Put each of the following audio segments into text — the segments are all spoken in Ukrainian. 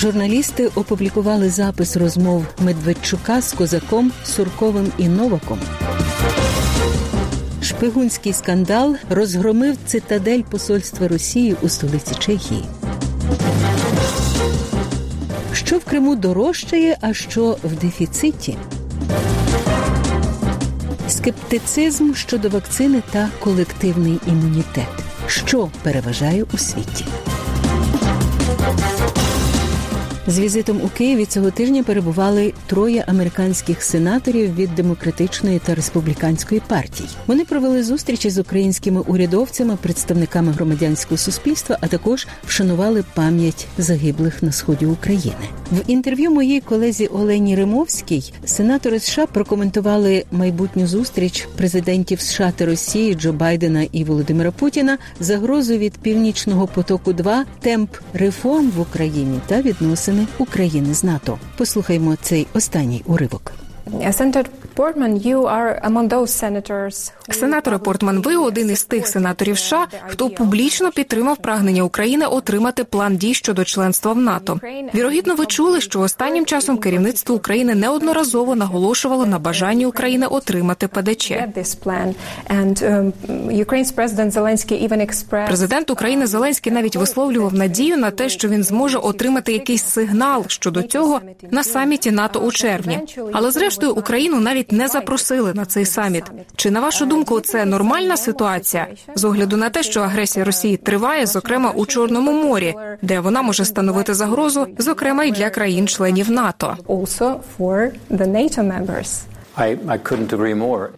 Журналісти опублікували запис розмов Медведчука з козаком Сурковим і Новаком. Шпигунський скандал розгромив цитадель посольства Росії у столиці Чехії. Що в Криму дорожчає, а що в дефіциті? Скептицизм щодо вакцини та колективний імунітет. Що переважає у світі? З візитом у Києві цього тижня перебували троє американських сенаторів від демократичної та республіканської партій. Вони провели зустрічі з українськими урядовцями, представниками громадянського суспільства, а також вшанували пам'ять загиблих на сході України. В інтерв'ю моїй колезі Олені Римовській сенатори США прокоментували майбутню зустріч президентів США та Росії Джо Байдена і Володимира Путіна, загрозу від північного потоку, 2 темп реформ в Україні та відносини України з НАТО. Послухаймо цей останній уривок. Сенаторе Портман, ви один із тих сенаторів США, хто публічно підтримав прагнення України отримати план дій щодо членства в НАТО. Вірогідно, ви чули, що останнім часом керівництво України неодноразово наголошувало на бажанні України отримати ПДЧ. Президент України Зеленський навіть висловлював надію на те, що він зможе отримати якийсь сигнал щодо цього на саміті НАТО у червні. Але зрештою Україну навіть не запросили на цей саміт. Чи на вашу думку це нормальна ситуація з огляду на те, що агресія Росії триває, зокрема у Чорному морі, де вона може становити загрозу, зокрема й для країн-членів НАТО?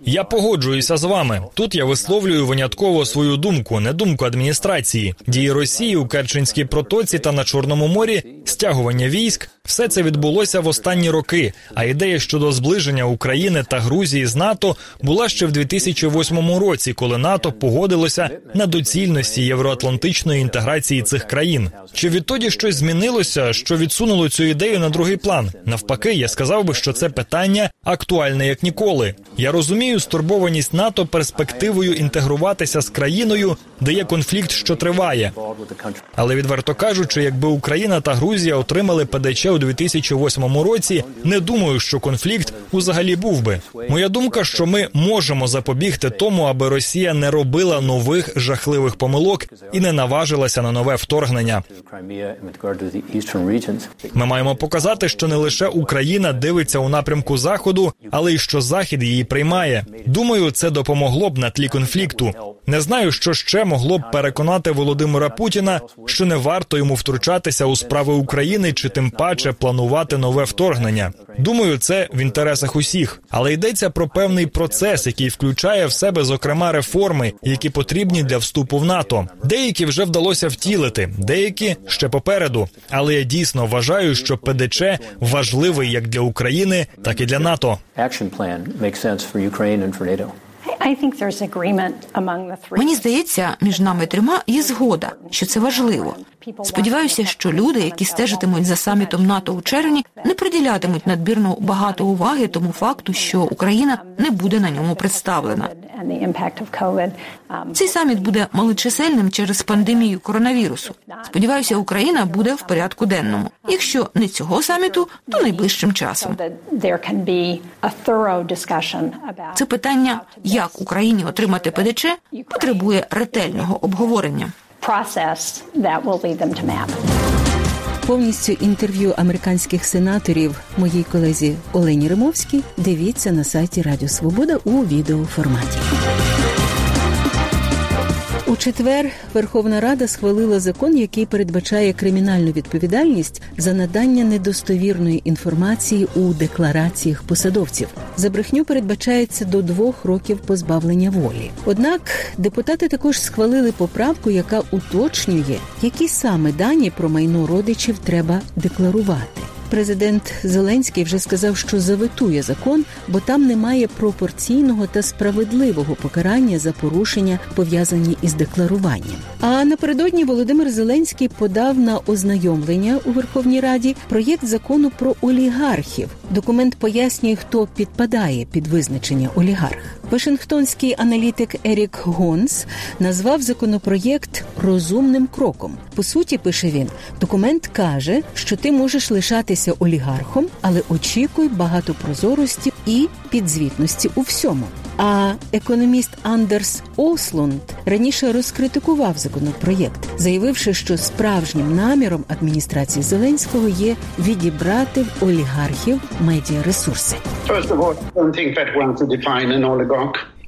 Я погоджуюся з вами. Тут я висловлюю винятково свою думку, не думку адміністрації. Дії Росії у Керченській протоці та на Чорному морі, стягування військ все це відбулося в останні роки. А ідея щодо зближення України та Грузії з НАТО була ще в 2008 році, коли НАТО погодилося на доцільності євроатлантичної інтеграції цих країн. Чи відтоді щось змінилося, що відсунуло цю ідею на другий план? Навпаки, я сказав би, що це питання актуальне як ніколи. Я розумію стурбованість НАТО перспективою інтегруватися з країною, де є конфлікт, що триває. Але відверто кажучи, якби Україна та Грузія отримали ПДЧ у 2008 році, не думаю, що конфлікт взагалі був би. Моя думка, що ми можемо запобігти тому, аби Росія не робила нових жахливих помилок і не наважилася на нове вторгнення. Ми маємо показати, що не лише Україна дивиться у напрямку заходу, але й що захід її приймає. Думаю, це допомогло б на тлі конфлікту. Не знаю, що ще могло б переконати Володимира Путіна, що не варто йому втручатися у справи України чи тим паче планувати нове вторгнення. Думаю, це в інтересах усіх, але йдеться про певний процес, який включає в себе зокрема реформи, які потрібні для вступу в НАТО. Деякі вже вдалося втілити, деякі ще попереду. Але я дійсно вважаю, що ПДЧ важливий як для України, так і для НАТО. Мені здається, між нами трьома є згода, що це важливо. Сподіваюся, що люди, які стежитимуть за самітом НАТО у червні, не приділятимуть надбірно багато уваги тому факту, що Україна не буде на ньому представлена. Цей саміт буде малочисельним через пандемію коронавірусу. Сподіваюся, Україна буде в порядку денному. Якщо не цього саміту, то найближчим часом. Це питання, як Україні отримати ПДЧ, потребує ретельного обговорення. Повністю інтерв'ю американських сенаторів моїй колезі Олені Римовській дивіться на сайті Радіо Свобода у відеоформаті. Четвер Верховна Рада схвалила закон, який передбачає кримінальну відповідальність за надання недостовірної інформації у деклараціях посадовців. За брехню передбачається до двох років позбавлення волі. Однак депутати також схвалили поправку, яка уточнює, які саме дані про майно родичів треба декларувати. Президент Зеленський вже сказав, що заветує закон, бо там немає пропорційного та справедливого покарання за порушення, пов'язані із декларуванням. А напередодні Володимир Зеленський подав на ознайомлення у Верховній Раді проєкт закону про олігархів. Документ пояснює, хто підпадає під визначення олігарх. Вашингтонський аналітик Ерік Гонс назвав законопроєкт розумним кроком. По суті, пише він, документ каже, що ти можеш лишатися олігархом, але очікуй багато прозорості і підзвітності у всьому. А економіст Андерс Ослунд раніше розкритикував законопроєкт, заявивши, що справжнім наміром адміністрації Зеленського є відібрати в олігархів медіаресурси.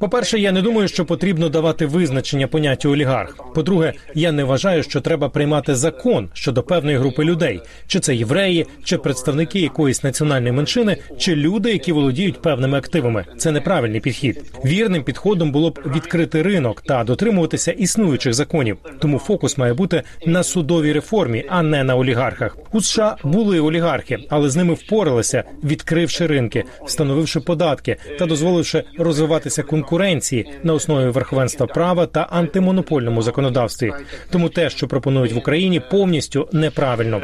По-перше, я не думаю, що потрібно давати визначення поняття олігарх. По-друге, я не вважаю, що треба приймати закон щодо певної групи людей, чи це євреї, чи представники якоїсь національної меншини, чи люди, які володіють певними активами. Це неправильний підхід. Вірним підходом було б відкрити ринок та дотримуватися існуючих законів. Тому фокус має бути на судовій реформі, а не на олігархах. У США були олігархи, але з ними впоралися, відкривши ринки, встановивши податки та дозволивши розвиватися конкуренції конкуренції на основі верховенства права та антимонопольному законодавстві. Тому те, що пропонують в Україні, повністю неправильно.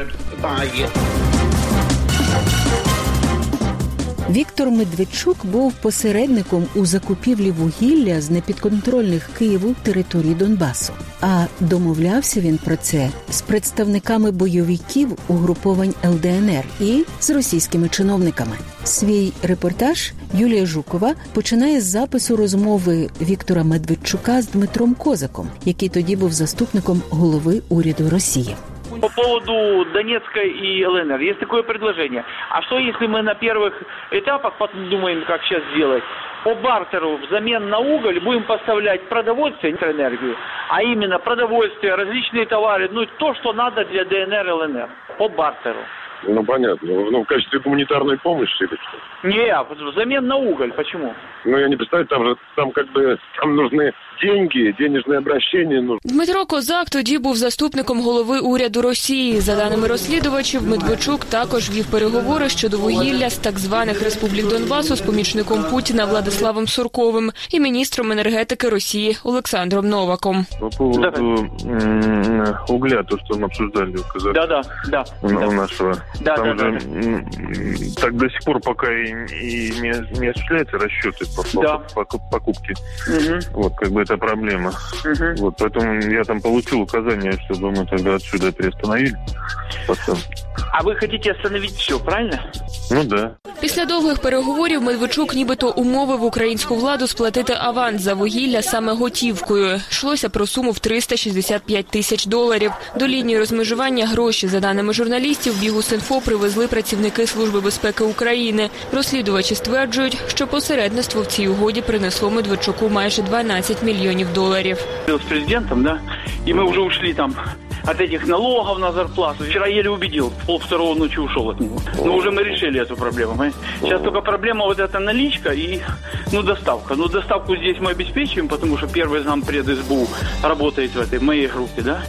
Віктор Медведчук був посередником у закупівлі вугілля з непідконтрольних Києву території Донбасу. А домовлявся він про це з представниками бойовиків угруповань ЛДНР і з російськими чиновниками. Свій репортаж Юлія Жукова починає з запису розмови Віктора Медведчука з Дмитром Козаком, який тоді був заступником голови уряду Росії. По поводу Донецка и ЛНР есть такое предложение. А что если мы на первых этапах подумаем, как сейчас сделать? По бартеру взамен на уголь будем поставлять продовольствие, энергию, а именно продовольствие, различные товары, ну то, что надо для ДНР и ЛНР. По бартеру. Ну, понятно. Ну, в качестве гуманитарной помощи или что? Не, взамен на уголь. Почему? Ну, я не представляю, там же, там как бы, там нужны деньги, денежне обращення. Ну Дмитро Козак тоді був заступником голови уряду Росії. За даними розслідувачів, Медведчук також вів переговори щодо вугілля з так званих республік Донбасу з помічником Путіна Владиславом Сурковим і міністром енергетики Росії Олександром Новаком. По поводу угля, то що ми обсуждали у Казахстане. Да, да, да. У, у нашего. Да, там да, же да. так до сих пор пока и, и не, не осуществляются расчеты по, Да. по, по покупке. Мгм, Вот, как бы это проблема. мгм. Вот, поэтому я там получил указание, чтобы мы тогда отсюда приостановили поставки. А вы хотите остановить все, правильно? Ну да. Після довгих переговорів Медведчук нібито умовив українську владу сплатити аванс за вугілля саме готівкою. Йшлося про суму в 365 тисяч доларів. До лінії розмежування гроші, за даними журналістів, Бігус.Інфо привезли працівники Служби безпеки України. Розслідувачі стверджують, що посередництво в цій угоді принесло Медведчуку майже 12 мільйонів Доларів. Был с президентом, да, и мы уже ушли там от этих налогов на зарплату. Вчера еле убедил, пол второго ночи ушел от него. Но уже мы решили эту проблему. Сейчас только проблема вот эта наличка и, ну, доставка. Ну, доставку здесь мы обеспечиваем, потому что первый зампред СБУ работает в этой моей группе, да.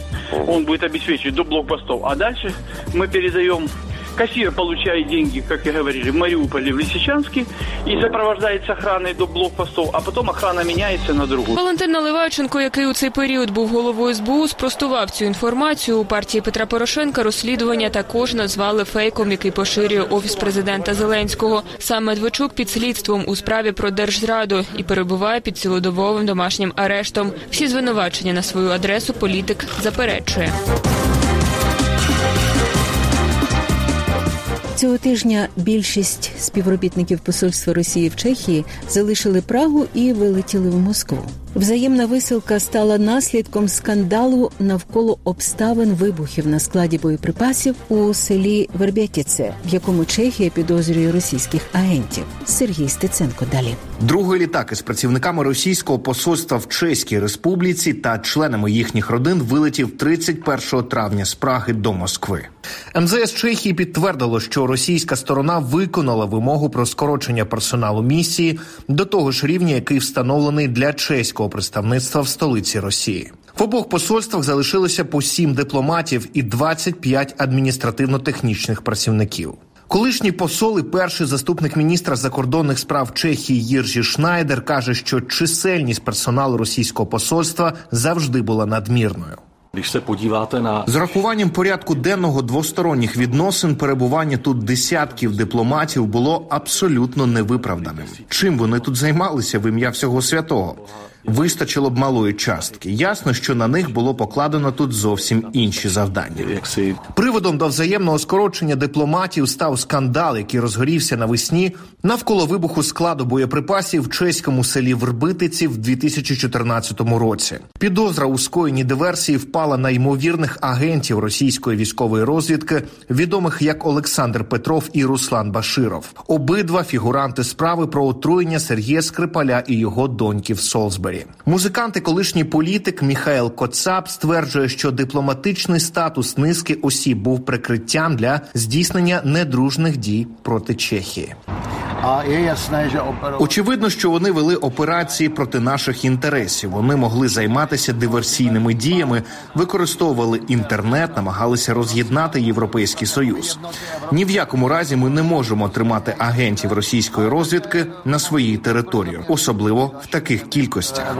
Он будет обеспечивать до блокпостов. А дальше мы передаем Кассир получает деньги, как и говорили, в Мариуполе, в Лисичанске и сопровождает охраной до блокпостов, а потом охрана меняется на другую. Валентин Наливайченко, який у цей період був головою СБУ, спростував цю інформацію. У партії Петра Порошенка розслідування також назвали фейком, який поширює офіс президента Зеленського. Сам Медведчук під слідством у справі про держзраду і перебуває під цілодобовим домашнім арештом. Всі звинувачення на свою адресу політик заперечує. Цього тижня більшість співробітників посольства Росії в Чехії залишили Прагу і вилетіли в Москву. Взаємна висилка стала наслідком скандалу навколо обставин вибухів на складі боєприпасів у селі Вербятіце, в якому Чехія підозрює російських агентів. Сергій Стеценко далі. Другий літак із працівниками російського посольства в Чеській Республіці та членами їхніх родин вилетів 31 травня з Праги до Москви. МЗС Чехії підтвердило, що російська сторона виконала вимогу про скорочення персоналу місії до того ж рівня, який встановлений для чеського представництва в столиці Росії. В обох посольствах залишилося по сім дипломатів і 25 адміністративно-технічних працівників. Колишній посол і перший заступник міністра закордонних справ Чехії Єржі Шнайдер каже, що чисельність персоналу російського посольства завжди була надмірною. З рахуванням порядку денного двосторонніх відносин перебування тут десятків дипломатів було абсолютно невиправданим. Чим вони тут займалися в ім'я всього святого? Вистачило б малої частки. Ясно, що на них було покладено тут зовсім інші завдання. Приводом до взаємного скорочення дипломатів став скандал, який розгорівся навесні навколо вибуху складу боєприпасів в чеському селі Вербитиці в 2014 році. Підозра у скоєнні диверсії впала на ймовірних агентів російської військової розвідки, відомих як Олександр Петров і Руслан Баширов. Обидва фігуранти справи про отруєння Сергія Скрипаля і його доньки в Солсбері. Музикант і колишній політик Міхаел Коцап стверджує, що дипломатичний статус низки осіб був прикриттям для здійснення недружних дій проти Чехії. Очевидно, що вони вели операції проти наших інтересів. Вони могли займатися диверсійними діями, використовували інтернет, намагалися роз'єднати європейський союз. Ні в якому разі ми не можемо тримати агентів російської розвідки на своїй території, особливо в таких кількостях.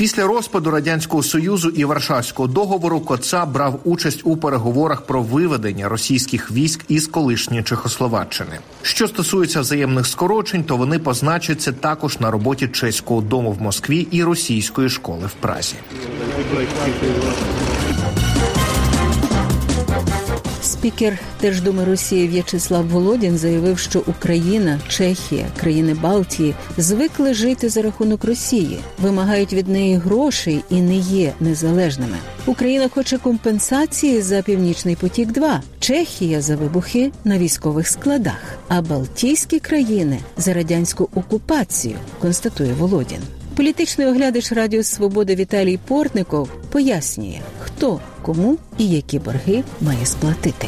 Після розпаду радянського союзу і Варшавського договору Коца брав участь у переговорах про виведення російських військ із колишньої Чехословаччини. Що стосується взаємних скорочень, то вони позначаться також на роботі чеського дому в Москві і російської школи в Празі. Спікер Держдуми Росії В'ячеслав Володін заявив, що Україна, Чехія, країни Балтії звикли жити за рахунок Росії, вимагають від неї грошей і не є незалежними. Україна хоче компенсації за північний потік. 2 Чехія за вибухи на військових складах, а Балтійські країни за радянську окупацію, констатує Володін. Політичний оглядач Радіо Свобода Віталій Портников пояснює, хто кому і які борги має сплатити.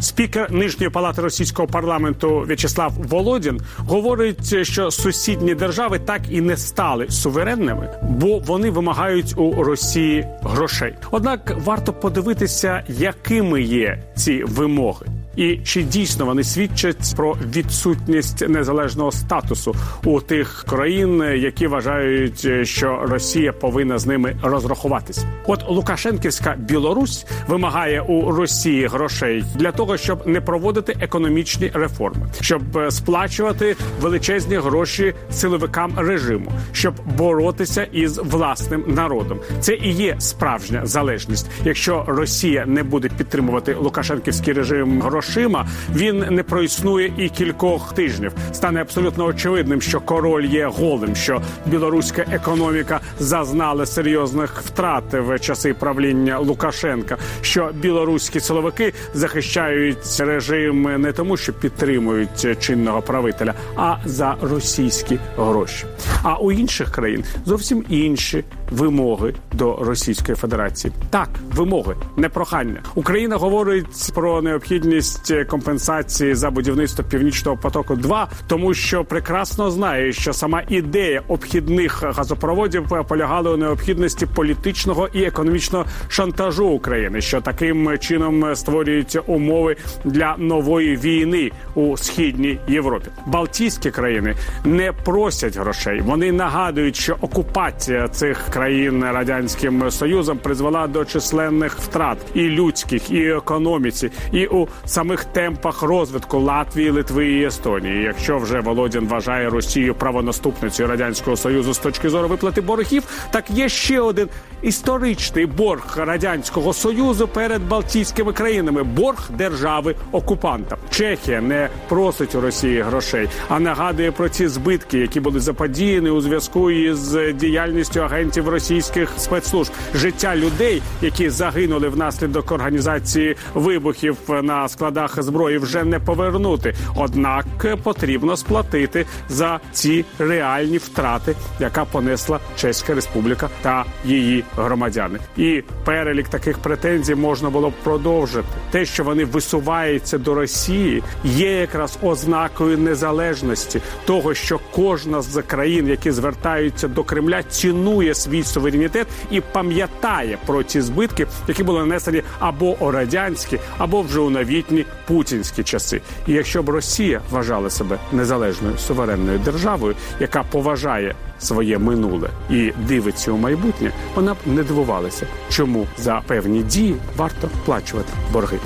Спікер нижньої палати російського парламенту В'ячеслав Володін говорить, що сусідні держави так і не стали суверенними, бо вони вимагають у Росії грошей. Однак варто подивитися, якими є ці вимоги. І чи дійсно вони свідчать про відсутність незалежного статусу у тих країн, які вважають, що Росія повинна з ними розрахуватись? От Лукашенківська Білорусь вимагає у Росії грошей для того, щоб не проводити економічні реформи, щоб сплачувати величезні гроші силовикам режиму, щоб боротися із власним народом. Це і є справжня залежність. Якщо Росія не буде підтримувати Лукашенківський режим грошима, він не проіснує і кількох тижнів. Стане абсолютно очевидним, що король є голим, що білоруська економіка зазнала серйозних втрат в часи правління Лукашенка. Що білоруські силовики захищають режим не тому, що підтримують чинного правителя, а за російські гроші. А у інших країн зовсім інші вимоги до Російської Федерації. Так, вимоги, не прохання. Україна говорить про необхідність компенсації за будівництво північного потоку. 2 тому що прекрасно знає, що сама ідея обхідних газопроводів полягала у необхідності політичного і економічного шантажу України, що таким чином створюються умови для нової війни у східній Європі. Балтійські країни не просять грошей. Вони нагадують, що окупація цих країн радянським союзом призвела до численних втрат і людських, і економіці, і у самих темпах розвитку Латвії, Литви і Естонії. Якщо вже Володін вважає Росію правонаступницею радянського союзу з точки зору виплати боргів, так є ще один історичний борг радянського союзу перед Балтійськими країнами борг держави окупанта. Чехія не просить у Росії грошей, а нагадує про ці збитки, які були заподіяні у зв'язку із діяльністю агентів російських спецслужб. Життя людей, які загинули внаслідок організації вибухів на складах зброї, вже не повернути. Однак потрібно сплатити за ці реальні втрати, яка понесла Чеська Республіка та її громадяни. І перелік таких претензій можна було б продовжити. Те, що вони висуваються до Росії, є якраз ознакою незалежності того, що кожна з країн, які звертаються до Кремля, цінує свій суверенітет і пам'ятає про ті збитки, які були нанесені або у радянські, або вже у новітні путінські часи. І якщо б Росія вважала себе незалежною суверенною державою, яка поважає своє минуле і дивиться у майбутнє, вона б не дивувалася, чому за певні дії варто плачувати борги.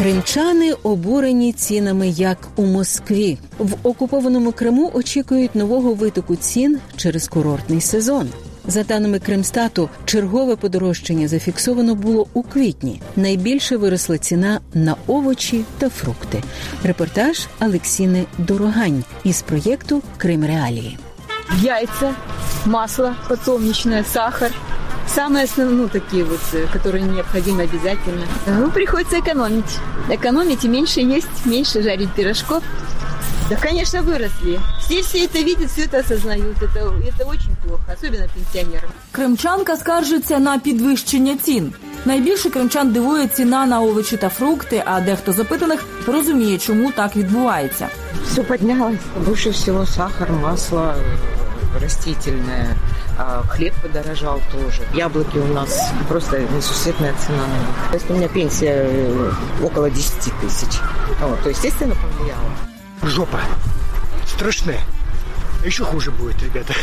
Кримчани обурені цінами як у Москві. В окупованому Криму очікують нового витоку цін через курортний сезон. За даними Кримстату, чергове подорожчання зафіксовано було у квітні. Найбільше виросла ціна на овочі та фрукти. Репортаж Алексіни Дорогань із проєкту Крим Реалії. Яйца, масло подсолнечное, сахар. Самые основные, ну, такие вот, э, которые необходимы обязательно. Ну, приходится экономить. Экономить и меньше есть, меньше жарить пирожков. Да, конечно, выросли. Все все это видят, все это осознают. Это, это очень плохо, особенно пенсионерам. Кримчанка скаржиться на підвищення цін. Найбільше кримчан дивує ціна на овочі та фрукти, а дехто з опитаних розуміє, чому так відбувається. Все поднялось. Больше всего сахар, масло э, растительное. А хлеб подорожал тоже. Яблоки у нас просто несусветная цена на них. То есть у меня пенсия э, около 10 тысяч. Вот, то, естественно, повлияло. Жопа. Страшная. Еще хуже будет, ребята.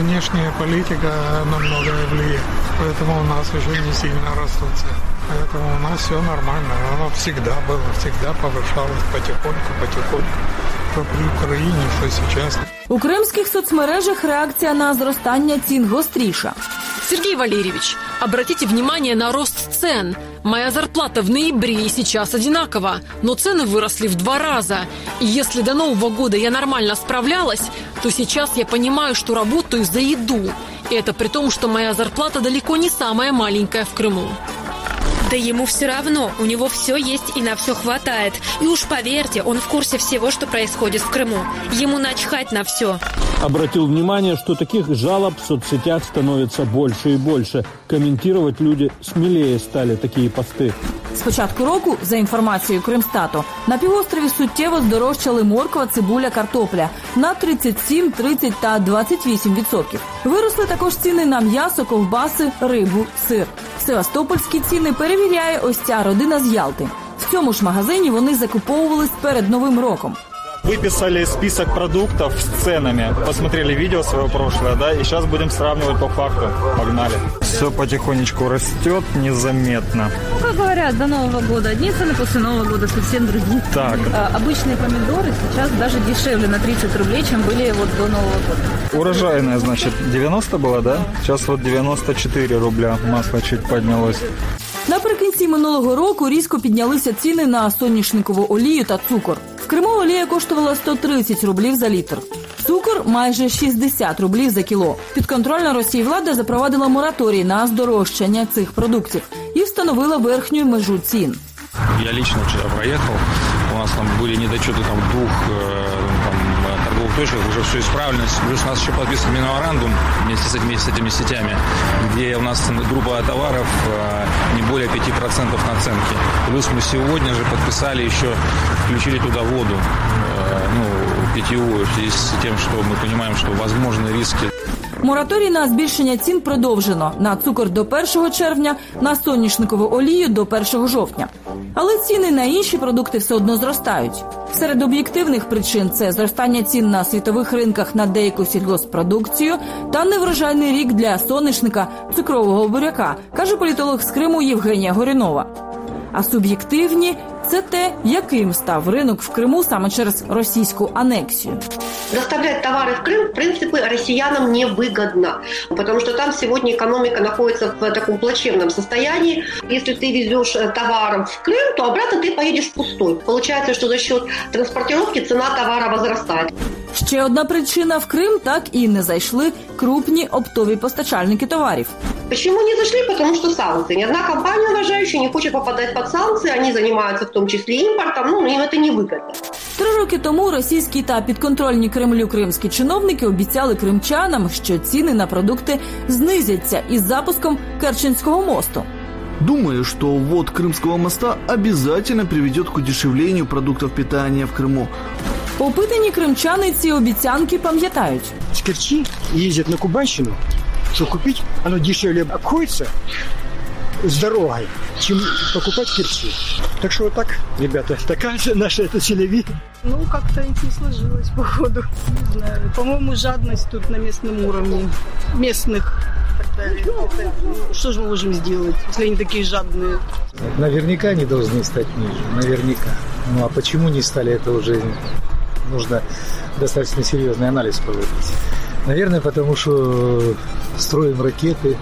Внешняя политика на многое влияет, поэтому у нас уже не сильно растут цены. Поэтому у нас все нормально. Оно всегда было, всегда повышалось потихоньку, потихоньку. Что при Украине, что сейчас. У кримських соцмережах реакція на зростання цін гостріша. Сергей Валерьевич, обратите внимание на рост цен. Моя зарплата в ноябре и сейчас одинакова, но цены выросли в два раза. И если до Нового года я нормально справлялась, то сейчас я понимаю, что работаю за еду. И это при том, что моя зарплата далеко не самая маленькая в Крыму. Да ему все равно, у него все есть и на все хватает. И уж поверьте, он в курсе всего, что происходит в Крыму. Ему начхать на все. Обратил внимание, что таких жалоб в соцсетях становится больше и больше. Комментировать люди смелее стали такие посты. З початку року, за інформацією Кримстату, на півострові суттєво здорожчали морква, цибуля, картопля на 37, 30 та 28 відсотків. Виросли також ціни на м'ясо, ковбаси, рибу, сир. Севастопольські ціни перевіряє ось ця родина з Ялти. В цьому ж магазині вони закуповувались перед новим роком. Выписали список продуктов с ценами, посмотрели видео свое прошлое, да, и сейчас будем сравнивать по факту. Погнали. Все потихонечку растет незаметно. Ну, как говорят, до Нового года одни цены, после Нового года совсем другие. Так. А, обычные помидоры сейчас даже дешевле на 30 рублей, чем были вот до Нового года. Урожайная, значит, 90 было, да? Сейчас вот 94 рубля. Масло чуть поднялось. Наприкінці минулого року різко піднялися ціни на соняшникову олію та цукор. В Криму олія коштувала 130 рублів за літр. Цукор майже 60 рублів за кіло. Підконтрольна Росії влада запровадила мораторій на здорожчання цих продуктів і встановила верхню межу цін. Я лично вчера проехал. У нас там были недочеты там двух э, там, торговых точек, уже все исправлено. Плюс у нас еще подписан меморандум вместе с этими, с этими сетями, где у нас группа товаров э, не более 5% наценки. Плюс мы сегодня же подписали еще, включили туда воду, э, ну, питьевую, в связи с тем, что мы понимаем, что возможны риски Мораторій на збільшення цін продовжено на цукор до 1 червня, на соняшникову олію до 1 жовтня. Але ціни на інші продукти все одно зростають. Серед об'єктивних причин це зростання цін на світових ринках на деяку сільгоспродукцію та неврожайний рік для соняшника цукрового буряка, каже політолог з Криму Євгенія Горінова. А суб'єктивні це те, яким став ринок в Криму саме через російську анексію. Доставлять товары в Крым, в принципе, россиянам невыгодно, потому что там сегодня экономика находится в таком плачевном состоянии. Если ты везешь э, товар в Крым, то обратно ты поедешь пустой. Получается, что за счет транспортировки цена товара возрастает. Ще одна причина в Крим так і не зайшли крупні оптові постачальники товарів. Почему не зашли? Потому что санкции. Ни одна компания уважающая не хочет попадать под санкции. Они занимаются в том числе импортом. Ну, им это невыгодно. Три роки тому російські та підконтрольні Кремлю кримські чиновники обіцяли кримчанам, що ціни на продукти знизяться із запуском Керченського мосту. Думаю, что ввод Крымского моста обязательно приведет к удешевлению продуктов питания в Крыму. Опитані кримчани ці обіцянки пам'ятають. С Керчи ездят на Кубанщину, что купить оно дешевле обходится с дорогой, чем покупать Керчи. Так что вот так, ребята, такая наша это селеви. Ну, как-то не сложилось, походу. Не знаю. По-моему, жадность тут на местном уровне. Местных. далее. Ну, что же мы можем сделать, если они такие жадные? Наверняка они должны стать ниже, наверняка. Ну а почему не стали, это уже нужно достаточно серьезный анализ проводить. Наверное, потому что строим ракеты,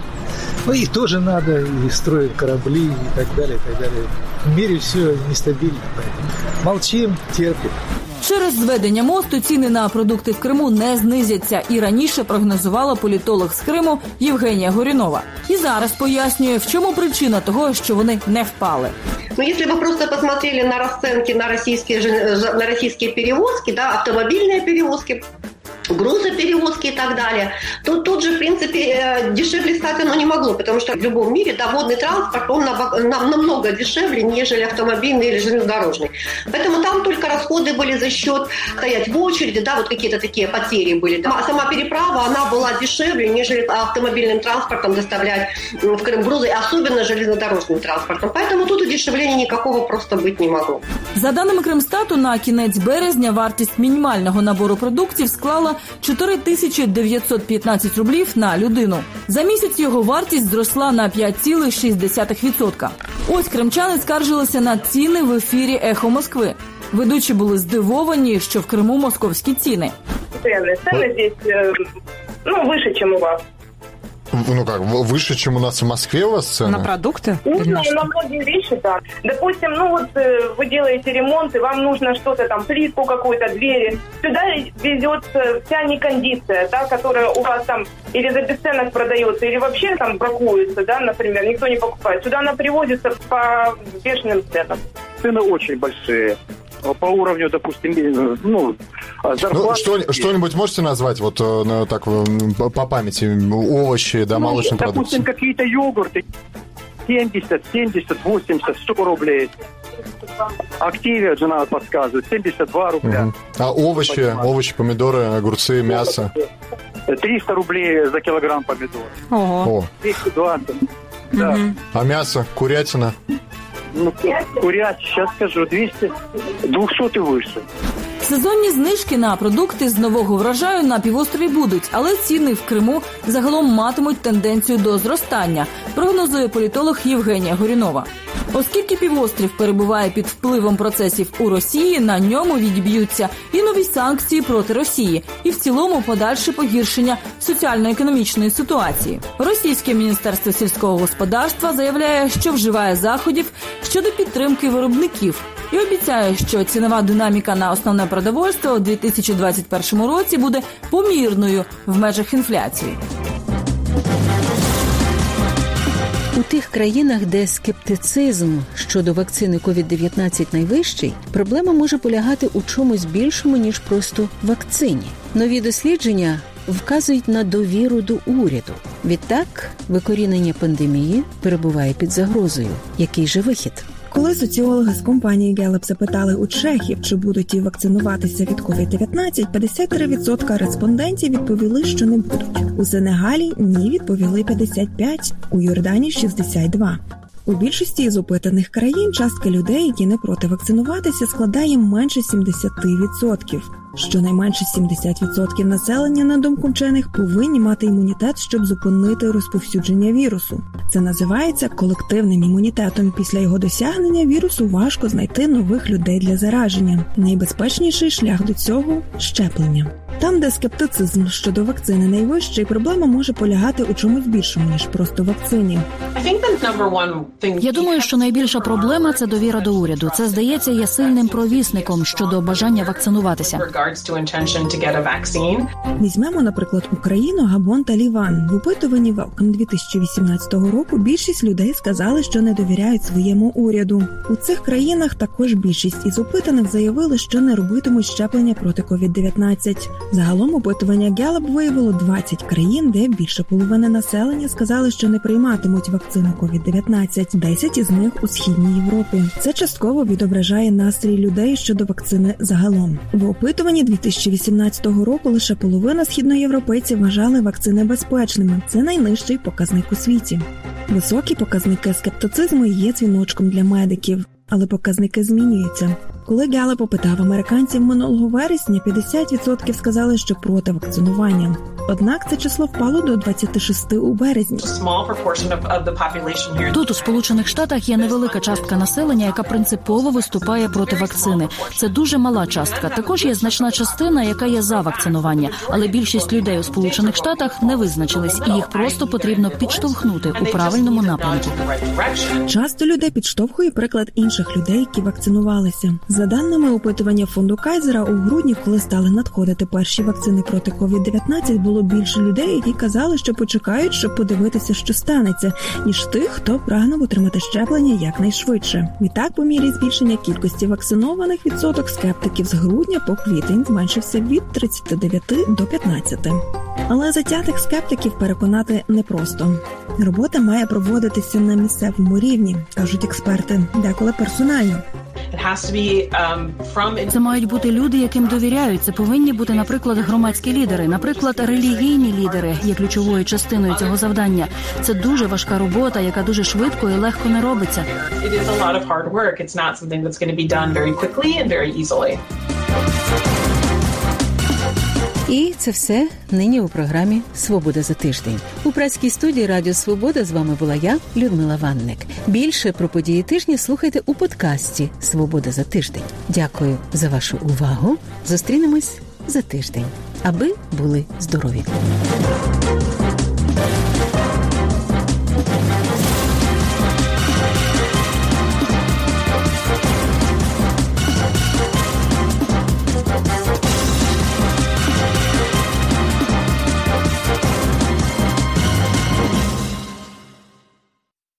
ну их тоже надо, и строим корабли и так далее, и так далее. В мире все нестабильно, поэтому молчим, терпим. Через зведення мосту ціни на продукти в Криму не знизяться, і раніше прогнозувала політолог з Криму Євгенія Горінова. І зараз пояснює, в чому причина того, що вони не впали. Но если вы просто посмотрели на расценки на российские, жел- на российские перевозки, да, автомобильные перевозки, грузоперевозки и так далее, то тут же, в принципе, э, дешевле стать оно не могло, потому что в любом мире да, водный транспорт, он набо- нам- намного дешевле, нежели автомобильный или железнодорожный. Поэтому там только расходы были за счет стоять в очереди, да, вот какие-то такие потери были. Да. А сама переправа, она была дешевле, нежели автомобильным транспортом доставлять м, в Крым грузы, особенно железнодорожным транспортом. Поэтому тут удешевления никакого просто быть не могло. За даними Кримстату, на кінець березня вартість мінімального набору продуктів склала 4915 рублів на людину. За місяць його вартість зросла на 5,6%. Ось кримчани скаржилися на ціни в ефірі Ехо Москви. Ведучі були здивовані, що в Криму московські ціни. Цены. Цены здесь э, ну, выше, чем у вас. Ну как, выше, чем у нас в Москве у вас цены? продукты? Ну, на многие вещи, да. Допустим, ну вот э, вы делаете ремонт, и вам нужно что-то там, плитку какую-то, двери. Сюда везется вся некондиция, да, которая у вас там или за бесценок продается, или вообще там бракуется, да, например, никто не покупает. Сюда она привозится по бешеным ценам. Цены очень большие. По уровню, допустим, э, ну, Ну, зарплаты. что, что-нибудь можете назвать, вот э, ну, так м, по памяти, овощи, да, Ну, молочные продукты? Допустим, какие-то йогурты 70, 70, 80, 100 рублей. Активия, жена подсказывает, 72 рубля. Мгм. А овощи, овощи, помидоры, огурцы, мясо? 300 рублей за килограмм помидор. О. 220. Да. А мясо, курятина? Ну, курять, сейчас скажу, 200, 200 и выше. Сезонні знижки на продукти з нового врожаю на півострові будуть, але ціни в Криму загалом матимуть тенденцію до зростання, прогнозує політолог Євгенія Горінова. Оскільки півострів перебуває під впливом процесів у Росії, на ньому відіб'ються і нові санкції проти Росії, і в цілому подальше погіршення соціально-економічної ситуації. Російське міністерство сільського господарства заявляє, що вживає заходів щодо підтримки виробників і обіцяє, що цінова динаміка на основне продовольство у 2021 році буде помірною в межах інфляції. У тих країнах, де скептицизм щодо вакцини COVID-19 найвищий, проблема може полягати у чомусь більшому ніж просто вакцині. Нові дослідження вказують на довіру до уряду. Відтак, викорінення пандемії перебуває під загрозою. Який же вихід? Коли соціологи з компанії Gallup запитали у чехів, чи будуть ті вакцинуватися від COVID-19, 53% респондентів відповіли, що не будуть. У Сенегалі ні відповіли 55%, у Йордані 62%. У більшості із опитаних країн частка людей, які не проти вакцинуватися, складає менше 70%. Щонайменше 70% населення, на думку вчених, повинні мати імунітет, щоб зупинити розповсюдження вірусу. Це називається колективним імунітетом. Після його досягнення вірусу важко знайти нових людей для зараження. Найбезпечніший шлях до цього щеплення. Там, де скептицизм щодо вакцини найвищий, проблема може полягати у чомусь більшому ніж просто вакцині. Я думаю, що найбільша проблема це довіра до уряду. Це здається є сильним провісником щодо бажання вакцинуватися. Візьмемо, наприклад, Україну, Габон та Ліван. В опитуванні Welcome 2018 року більшість людей сказали, що не довіряють своєму уряду. У цих країнах також більшість із опитаних заявили, що не робитимуть щеплення проти COVID-19. Загалом опитування Gallup виявило 20 країн, де більше половини населення сказали, що не прийматимуть вакцину COVID-19. 10 із них у східній Європі. Це частково відображає настрій людей щодо вакцини загалом. В опитуванні 2018 року лише половина східноєвропейців вважали вакцини безпечними. Це найнижчий показник у світі. Високі показники скептицизму є дзвіночком для медиків, але показники змінюються. Коли Гелеп опитав американців минулого вересня, 50% сказали, що проти вакцинування. Однак це число впало до 26 у березні. Тут у сполучених штатах є невелика частка населення, яка принципово виступає проти вакцини. Це дуже мала частка. Також є значна частина, яка є за вакцинування, але більшість людей у сполучених штатах не визначились, і їх просто потрібно підштовхнути у правильному напрямку. Часто людей підштовхує приклад інших людей, які вакцинувалися. За даними опитування фонду Кайзера, у грудні, коли стали надходити перші вакцини проти COVID-19, було більше людей, які казали, що почекають, щоб подивитися, що станеться, ніж тих, хто прагнув отримати щеплення якнайшвидше. Відтак, по мірі збільшення кількості вакцинованих відсоток скептиків з грудня по квітень зменшився від 39 до 15. Але затятих скептиків переконати непросто. Робота має проводитися на місцевому рівні, кажуть експерти, деколи персонально. Це мають бути люди, яким довіряють. Це повинні бути, наприклад, громадські лідери, наприклад, релігійні лідери є ключовою частиною цього завдання. Це дуже важка робота, яка дуже швидко і легко не робиться. І це все нині у програмі Свобода за тиждень. У працькій студії Радіо Свобода з вами була я, Людмила Ванник. Більше про події тижня слухайте у подкасті Свобода за тиждень. Дякую за вашу увагу. Зустрінемось за тиждень, аби були здорові.